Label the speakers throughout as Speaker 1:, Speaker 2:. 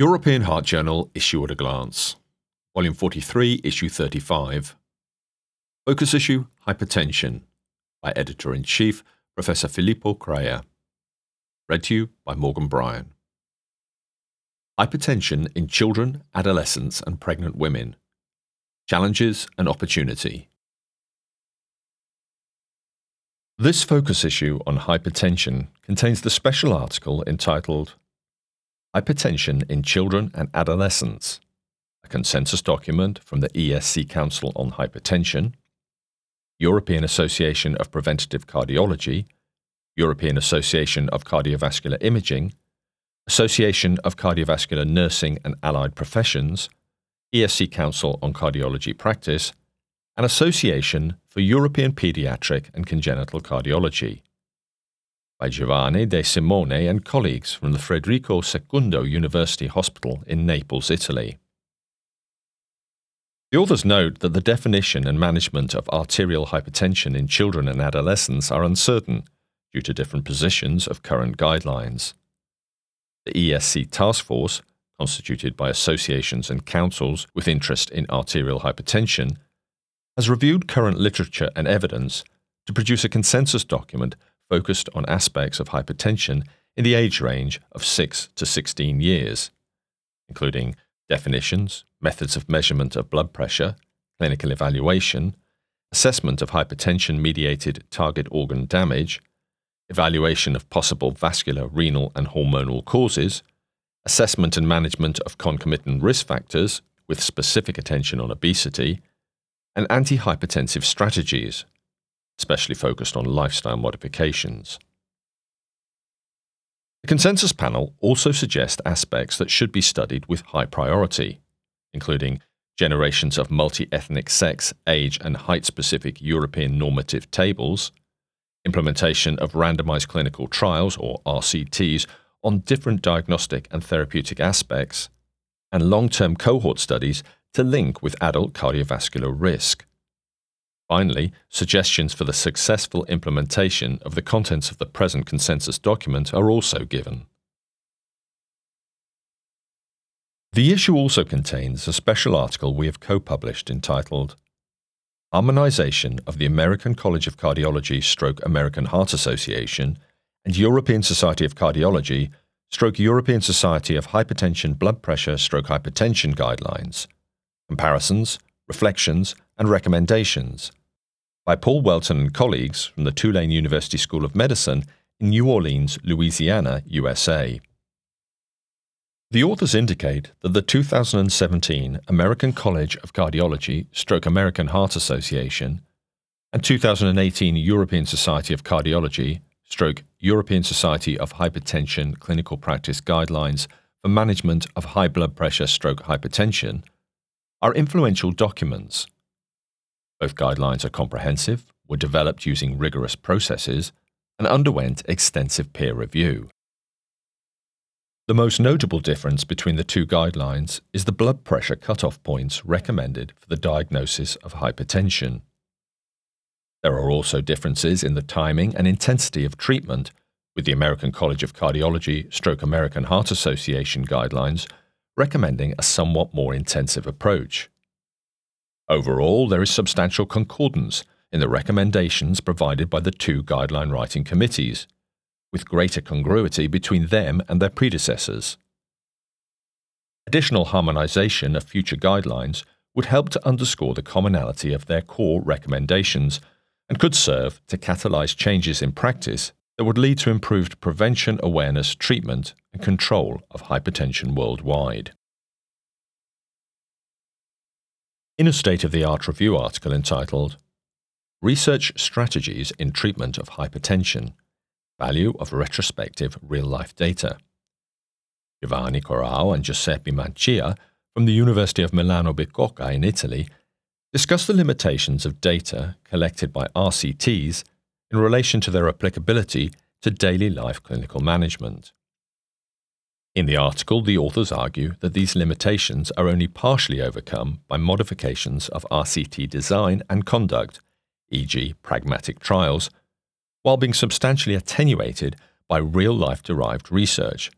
Speaker 1: European Heart Journal Issue at a Glance, Volume 43, Issue 35. Focus Issue Hypertension by Editor in Chief Professor Filippo Crea. Read to you by Morgan Bryan. Hypertension in children, adolescents, and pregnant women. Challenges and opportunity. This focus issue on hypertension contains the special article entitled Hypertension in Children and Adolescents, a consensus document from the ESC Council on Hypertension, European Association of Preventative Cardiology, European Association of Cardiovascular Imaging, Association of Cardiovascular Nursing and Allied Professions, ESC Council on Cardiology Practice, and Association for European Pediatric and Congenital Cardiology by Giovanni De Simone and colleagues from the Federico II University Hospital in Naples, Italy. The authors note that the definition and management of arterial hypertension in children and adolescents are uncertain due to different positions of current guidelines. The ESC task force, constituted by associations and councils with interest in arterial hypertension, has reviewed current literature and evidence to produce a consensus document focused on aspects of hypertension in the age range of 6 to 16 years, including definitions, methods of measurement of blood pressure, clinical evaluation, assessment of hypertension mediated target organ damage, evaluation of possible vascular, renal, and hormonal causes, assessment and management of concomitant risk factors with specific attention on obesity, and antihypertensive strategies especially focused on lifestyle modifications. The consensus panel also suggests aspects that should be studied with high priority, including generations of multi ethnic sex, age, and height specific European normative tables, implementation of randomized clinical trials, or RCTs, on different diagnostic and therapeutic aspects, and long term cohort studies to link with adult cardiovascular risk. Finally, suggestions for the successful implementation of the contents of the present consensus document are also given. The issue also contains a special article we have co published entitled Harmonization of the American College of Cardiology Stroke American Heart Association and European Society of Cardiology Stroke European Society of Hypertension Blood Pressure Stroke Hypertension Guidelines Comparisons, Reflections, and Recommendations by Paul Whelton and colleagues from the Tulane University School of Medicine in New Orleans, Louisiana, USA. The authors indicate that the 2017 American College of Cardiology Stroke American Heart Association and 2018 European Society of Cardiology Stroke European Society of Hypertension Clinical Practice Guidelines for Management of High Blood Pressure Stroke Hypertension are influential documents both guidelines are comprehensive, were developed using rigorous processes, and underwent extensive peer review. The most notable difference between the two guidelines is the blood pressure cutoff points recommended for the diagnosis of hypertension. There are also differences in the timing and intensity of treatment, with the American College of Cardiology Stroke American Heart Association guidelines recommending a somewhat more intensive approach. Overall, there is substantial concordance in the recommendations provided by the two guideline writing committees, with greater congruity between them and their predecessors. Additional harmonization of future guidelines would help to underscore the commonality of their core recommendations and could serve to catalyze changes in practice that would lead to improved prevention, awareness, treatment, and control of hypertension worldwide. In a state of the art review article entitled Research Strategies in Treatment of Hypertension Value of Retrospective Real Life Data. Giovanni Corrao and Giuseppe Mancia from the University of Milano Bicocca in Italy discuss the limitations of data collected by RCTs in relation to their applicability to daily life clinical management. In the article, the authors argue that these limitations are only partially overcome by modifications of RCT design and conduct, e.g., pragmatic trials, while being substantially attenuated by real life derived research,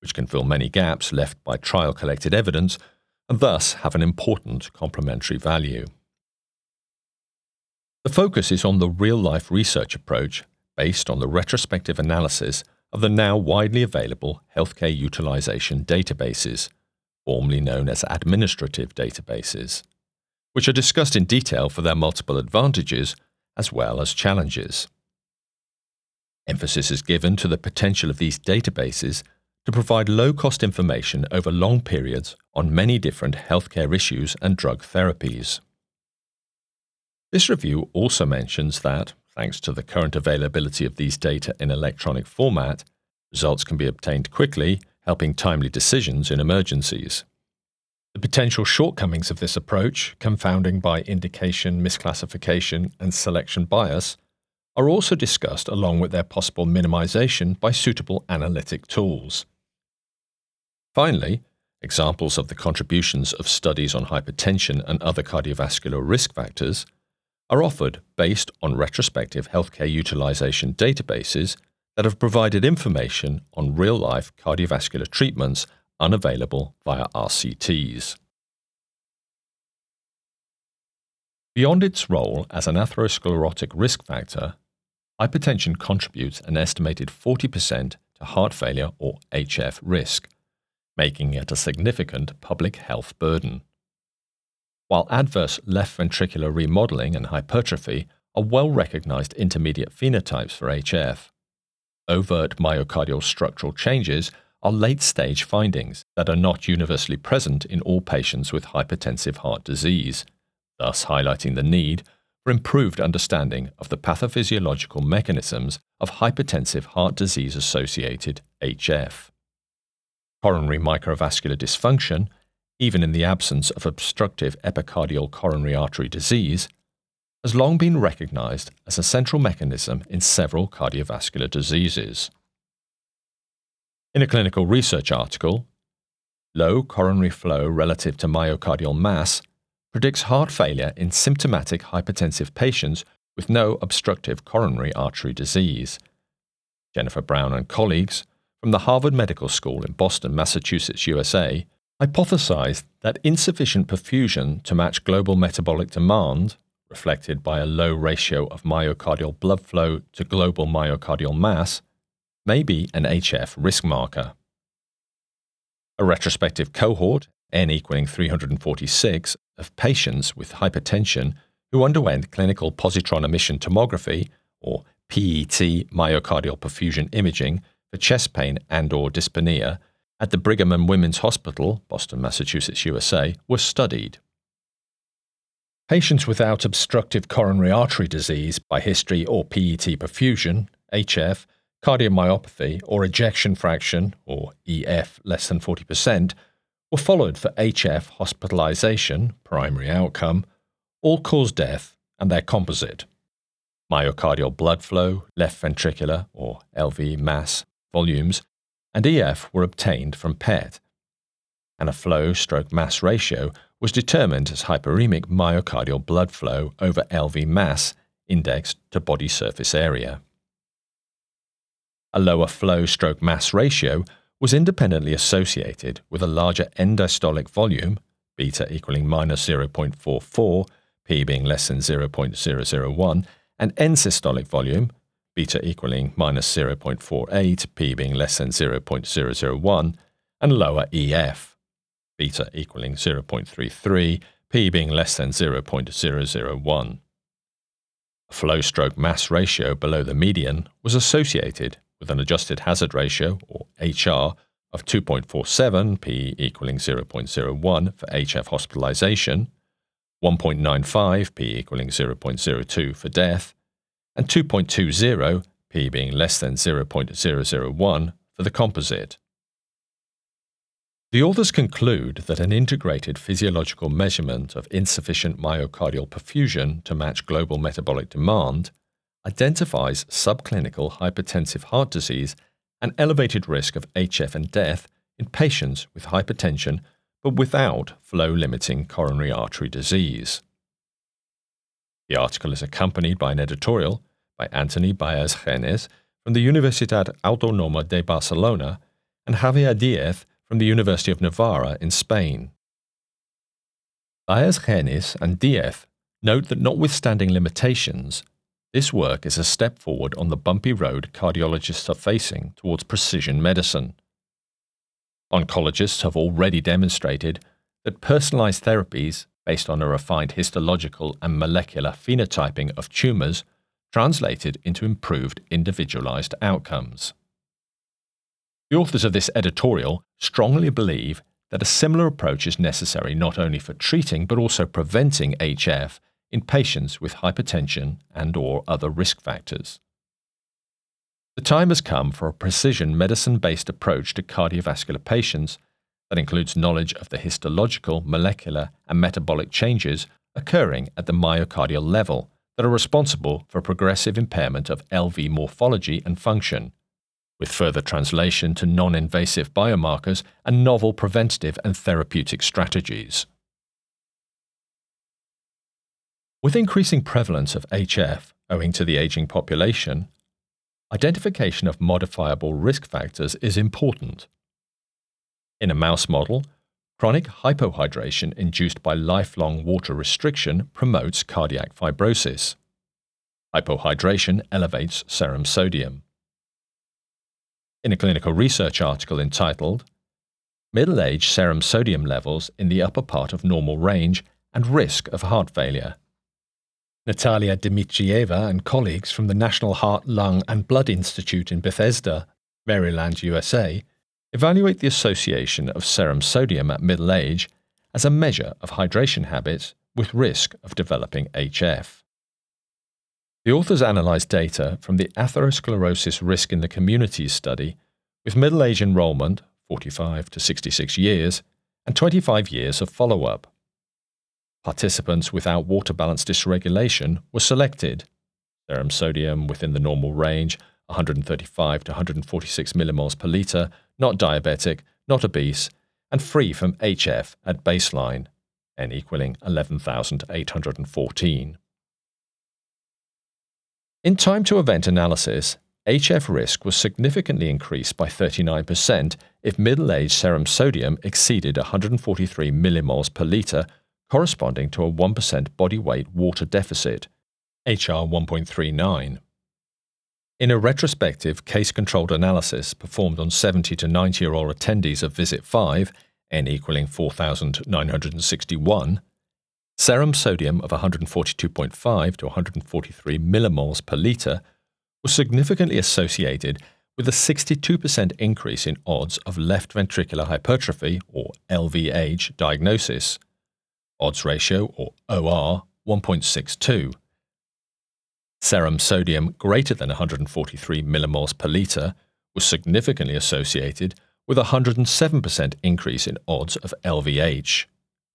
Speaker 1: which can fill many gaps left by trial collected evidence and thus have an important complementary value. The focus is on the real life research approach based on the retrospective analysis of the now widely available healthcare utilization databases, formerly known as administrative databases, which are discussed in detail for their multiple advantages as well as challenges. Emphasis is given to the potential of these databases to provide low cost information over long periods on many different healthcare issues and drug therapies. This review also mentions that, thanks to the current availability of these data in electronic format, results can be obtained quickly, helping timely decisions in emergencies. The potential shortcomings of this approach, confounding by indication, misclassification, and selection bias, are also discussed along with their possible minimization by suitable analytic tools. Finally, examples of the contributions of studies on hypertension and other cardiovascular risk factors are offered based on retrospective healthcare utilization databases that have provided information on real life cardiovascular treatments unavailable via RCTs. Beyond its role as an atherosclerotic risk factor, hypertension contributes an estimated 40% to heart failure or HF risk, making it a significant public health burden while adverse left ventricular remodeling and hypertrophy are well recognized intermediate phenotypes for HF. Overt myocardial structural changes are late stage findings that are not universally present in all patients with hypertensive heart disease, thus highlighting the need for improved understanding of the pathophysiological mechanisms of hypertensive heart disease associated HF. Coronary microvascular dysfunction even in the absence of obstructive epicardial coronary artery disease, has long been recognized as a central mechanism in several cardiovascular diseases. In a clinical research article, low coronary flow relative to myocardial mass predicts heart failure in symptomatic hypertensive patients with no obstructive coronary artery disease. Jennifer Brown and colleagues from the Harvard Medical School in Boston, Massachusetts, USA, hypothesized that insufficient perfusion to match global metabolic demand, reflected by a low ratio of myocardial blood flow to global myocardial mass, may be an HF risk marker. A retrospective cohort, n equaling 346, of patients with hypertension who underwent clinical positron emission tomography, or PET myocardial perfusion imaging, for chest pain and or dyspnea at the Brigham and Women's Hospital, Boston, Massachusetts, USA, were studied. Patients without obstructive coronary artery disease by history or PET perfusion, HF, cardiomyopathy, or ejection fraction, or EF, less than 40%, were followed for HF hospitalization, primary outcome, all cause death, and their composite myocardial blood flow, left ventricular, or LV mass, volumes, and EF were obtained from PET, and a flow stroke mass ratio was determined as hyperemic myocardial blood flow over LV mass indexed to body surface area. A lower flow stroke mass ratio was independently associated with a larger end diastolic volume, beta equaling minus 0.44, p being less than 0.001, and end systolic volume, beta equaling minus 0.48, p being less than 0.001, and lower EF, beta equaling 0.33, p being less than 0.001. A flow stroke mass ratio below the median was associated with an adjusted hazard ratio, or HR, of 2.47, p equaling 0.01 for HF hospitalization, 1.95, p equaling 0.02 for death, and 2.20, p being less than 0.001, for the composite. The authors conclude that an integrated physiological measurement of insufficient myocardial perfusion to match global metabolic demand identifies subclinical hypertensive heart disease and elevated risk of HF and death in patients with hypertension but without flow limiting coronary artery disease. The article is accompanied by an editorial by Anthony Bayés-Genís from the Universitat Autónoma de Barcelona and Javier Diez from the University of Navarra in Spain. Bayés-Genís and Diez note that notwithstanding limitations, this work is a step forward on the bumpy road cardiologists are facing towards precision medicine. Oncologists have already demonstrated that personalized therapies based on a refined histological and molecular phenotyping of tumors translated into improved individualized outcomes. The authors of this editorial strongly believe that a similar approach is necessary not only for treating but also preventing HF in patients with hypertension and or other risk factors. The time has come for a precision medicine-based approach to cardiovascular patients that includes knowledge of the histological, molecular, and metabolic changes occurring at the myocardial level that are responsible for progressive impairment of LV morphology and function, with further translation to non invasive biomarkers and novel preventative and therapeutic strategies. With increasing prevalence of HF owing to the aging population, identification of modifiable risk factors is important. In a mouse model, chronic hypohydration induced by lifelong water restriction promotes cardiac fibrosis. Hypohydration elevates serum sodium in a clinical research article entitled Middle Age Serum Sodium Levels in the Upper Part of Normal Range and Risk of Heart Failure. Natalia Dmitrieva and colleagues from the National Heart, Lung and Blood Institute in Bethesda, Maryland, USA, evaluate the association of serum sodium at middle age as a measure of hydration habits with risk of developing HF. The authors analysed data from the Atherosclerosis Risk in the Communities study with middle age enrolment, 45 to 66 years, and 25 years of follow up. Participants without water balance dysregulation were selected. Serum sodium within the normal range, 135 to 146 millimoles per litre, not diabetic, not obese, and free from HF at baseline, n equaling 11,814. In time to event analysis, HF risk was significantly increased by 39% if middle aged serum sodium exceeded 143 millimoles per litre, corresponding to a 1% body weight water deficit, HR 1.39. In a retrospective case controlled analysis performed on 70 to 90 year old attendees of Visit 5, n equaling 4,961, Serum sodium of 142.5 to 143 millimoles per litre was significantly associated with a 62% increase in odds of left ventricular hypertrophy or LVH diagnosis, odds ratio or OR 1.62. Serum sodium greater than 143 millimoles per litre was significantly associated with a 107% increase in odds of LVH,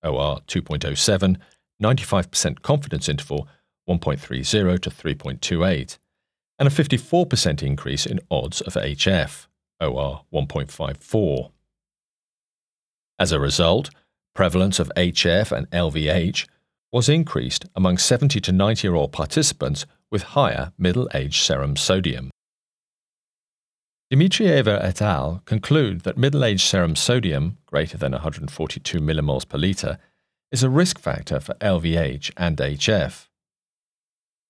Speaker 1: OR 2.07 95% confidence interval 1.30 to 3.28, and a 54% increase in odds of HF, OR 1.54. As a result, prevalence of HF and LVH was increased among 70 to 90 year old participants with higher middle age serum sodium. Dmitrieva et al. conclude that middle aged serum sodium, greater than 142 millimoles per litre, is a risk factor for LVH and HF.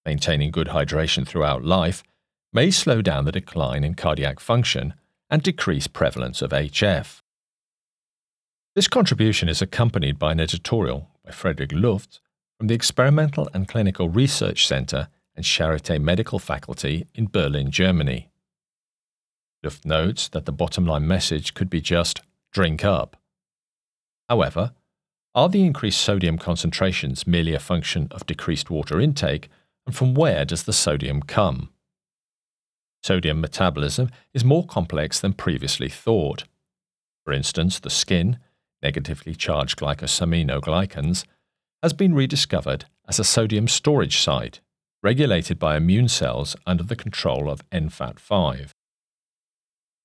Speaker 1: Maintaining good hydration throughout life may slow down the decline in cardiac function and decrease prevalence of HF. This contribution is accompanied by an editorial by Frederick Luft from the Experimental and Clinical Research Center and Charité Medical Faculty in Berlin, Germany. Luft notes that the bottom line message could be just drink up. However, are the increased sodium concentrations merely a function of decreased water intake, and from where does the sodium come? Sodium metabolism is more complex than previously thought. For instance, the skin, negatively charged glycosaminoglycans, has been rediscovered as a sodium storage site, regulated by immune cells under the control of NFAT5.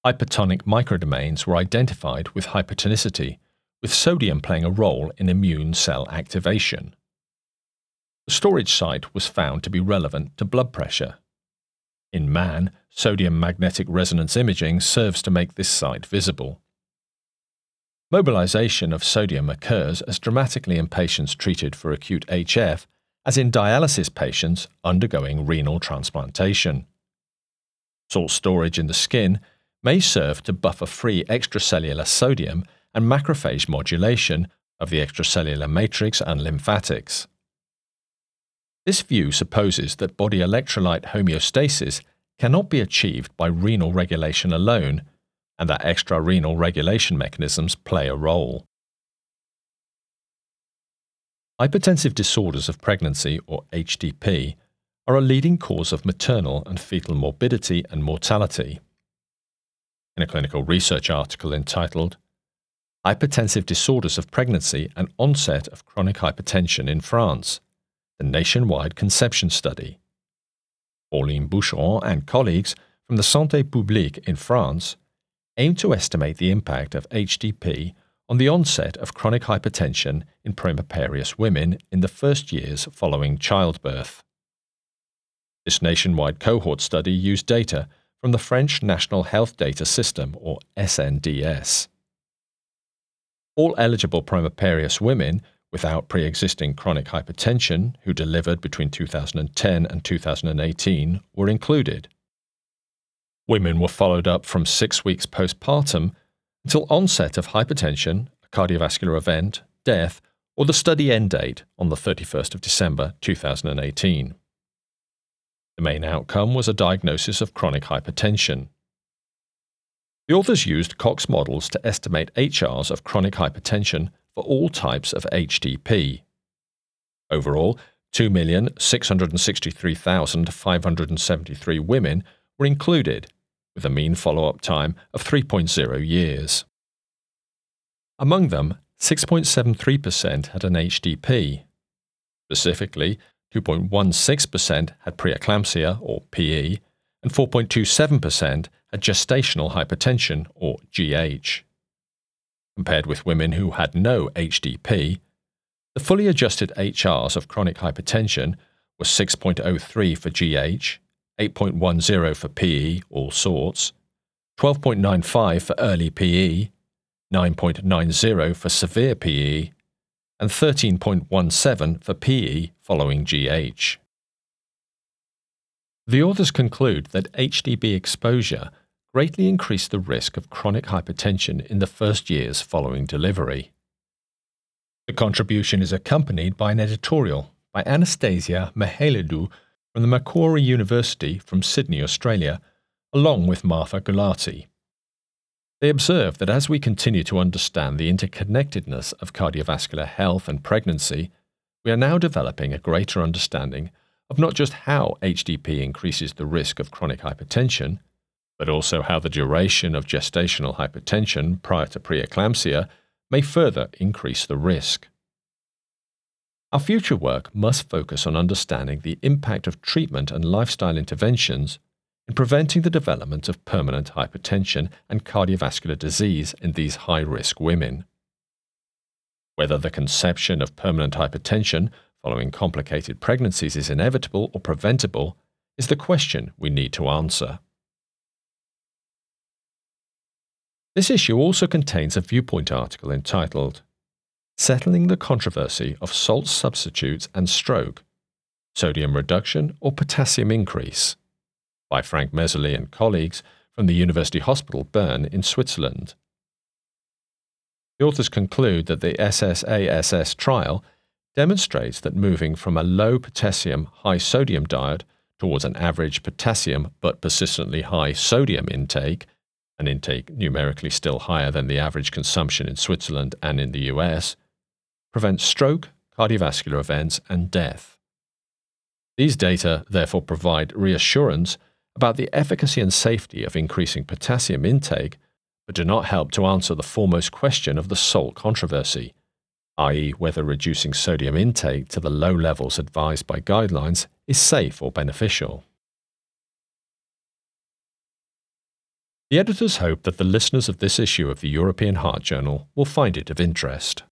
Speaker 1: Hypertonic microdomains were identified with hypertonicity with sodium playing a role in immune cell activation. The storage site was found to be relevant to blood pressure. In man, sodium magnetic resonance imaging serves to make this site visible. Mobilization of sodium occurs as dramatically in patients treated for acute HF as in dialysis patients undergoing renal transplantation. Salt storage in the skin may serve to buffer free extracellular sodium and macrophage modulation of the extracellular matrix and lymphatics. This view supposes that body electrolyte homeostasis cannot be achieved by renal regulation alone, and that extrarenal regulation mechanisms play a role. Hypertensive disorders of pregnancy, or HDP, are a leading cause of maternal and fetal morbidity and mortality. In a clinical research article entitled Hypertensive Disorders of Pregnancy and Onset of Chronic Hypertension in France, the nationwide conception study. Pauline Boucheron and colleagues from the Santé Publique in France aim to estimate the impact of HDP on the onset of chronic hypertension in primiparous women in the first years following childbirth. This nationwide cohort study used data from the French National Health Data System, or SNDS. All eligible primiparous women without pre existing chronic hypertension who delivered between 2010 and 2018 were included. Women were followed up from six weeks postpartum until onset of hypertension, a cardiovascular event, death, or the study end date on the 31st of December 2018. The main outcome was a diagnosis of chronic hypertension. The authors used Cox models to estimate HRs of chronic hypertension for all types of HDP. Overall, 2,663,573 women were included, with a mean follow up time of 3.0 years. Among them, 6.73% had an HDP. Specifically, 2.16% had preeclampsia, or PE, and 4.27% had gestational hypertension, or GH compared with women who had no HDP, the fully adjusted HRs of chronic hypertension were 6.03 for GH, 8.10 for PE, all sorts, 12.95 for early PE, 9.90 for severe PE, and 13.17 for PE following GH. The authors conclude that HDP exposure greatly increased the risk of chronic hypertension in the first years following delivery. The contribution is accompanied by an editorial by Anastasia Mihailidou from the Macquarie University from Sydney, Australia, along with Martha Gulati. They observe that as we continue to understand the interconnectedness of cardiovascular health and pregnancy, we are now developing a greater understanding of not just how HDP increases the risk of chronic hypertension, but also how the duration of gestational hypertension prior to preeclampsia may further increase the risk. Our future work must focus on understanding the impact of treatment and lifestyle interventions in preventing the development of permanent hypertension and cardiovascular disease in these high risk women. Whether the conception of permanent hypertension following complicated pregnancies is inevitable or preventable is the question we need to answer. This issue also contains a viewpoint article entitled Settling the Controversy of Salt Substitutes and Stroke Sodium Reduction or Potassium Increase by Frank Messerli and colleagues from the University Hospital Bern in Switzerland. The authors conclude that the SSaSS trial demonstrates that moving from a low potassium, high sodium diet towards an average potassium but persistently high sodium intake an intake numerically still higher than the average consumption in Switzerland and in the US, prevents stroke, cardiovascular events, and death. These data therefore provide reassurance about the efficacy and safety of increasing potassium intake, but do not help to answer the foremost question of the salt controversy, i.e., whether reducing sodium intake to the low levels advised by guidelines is safe or beneficial. The editors hope that the listeners of this issue of the European Heart Journal will find it of interest.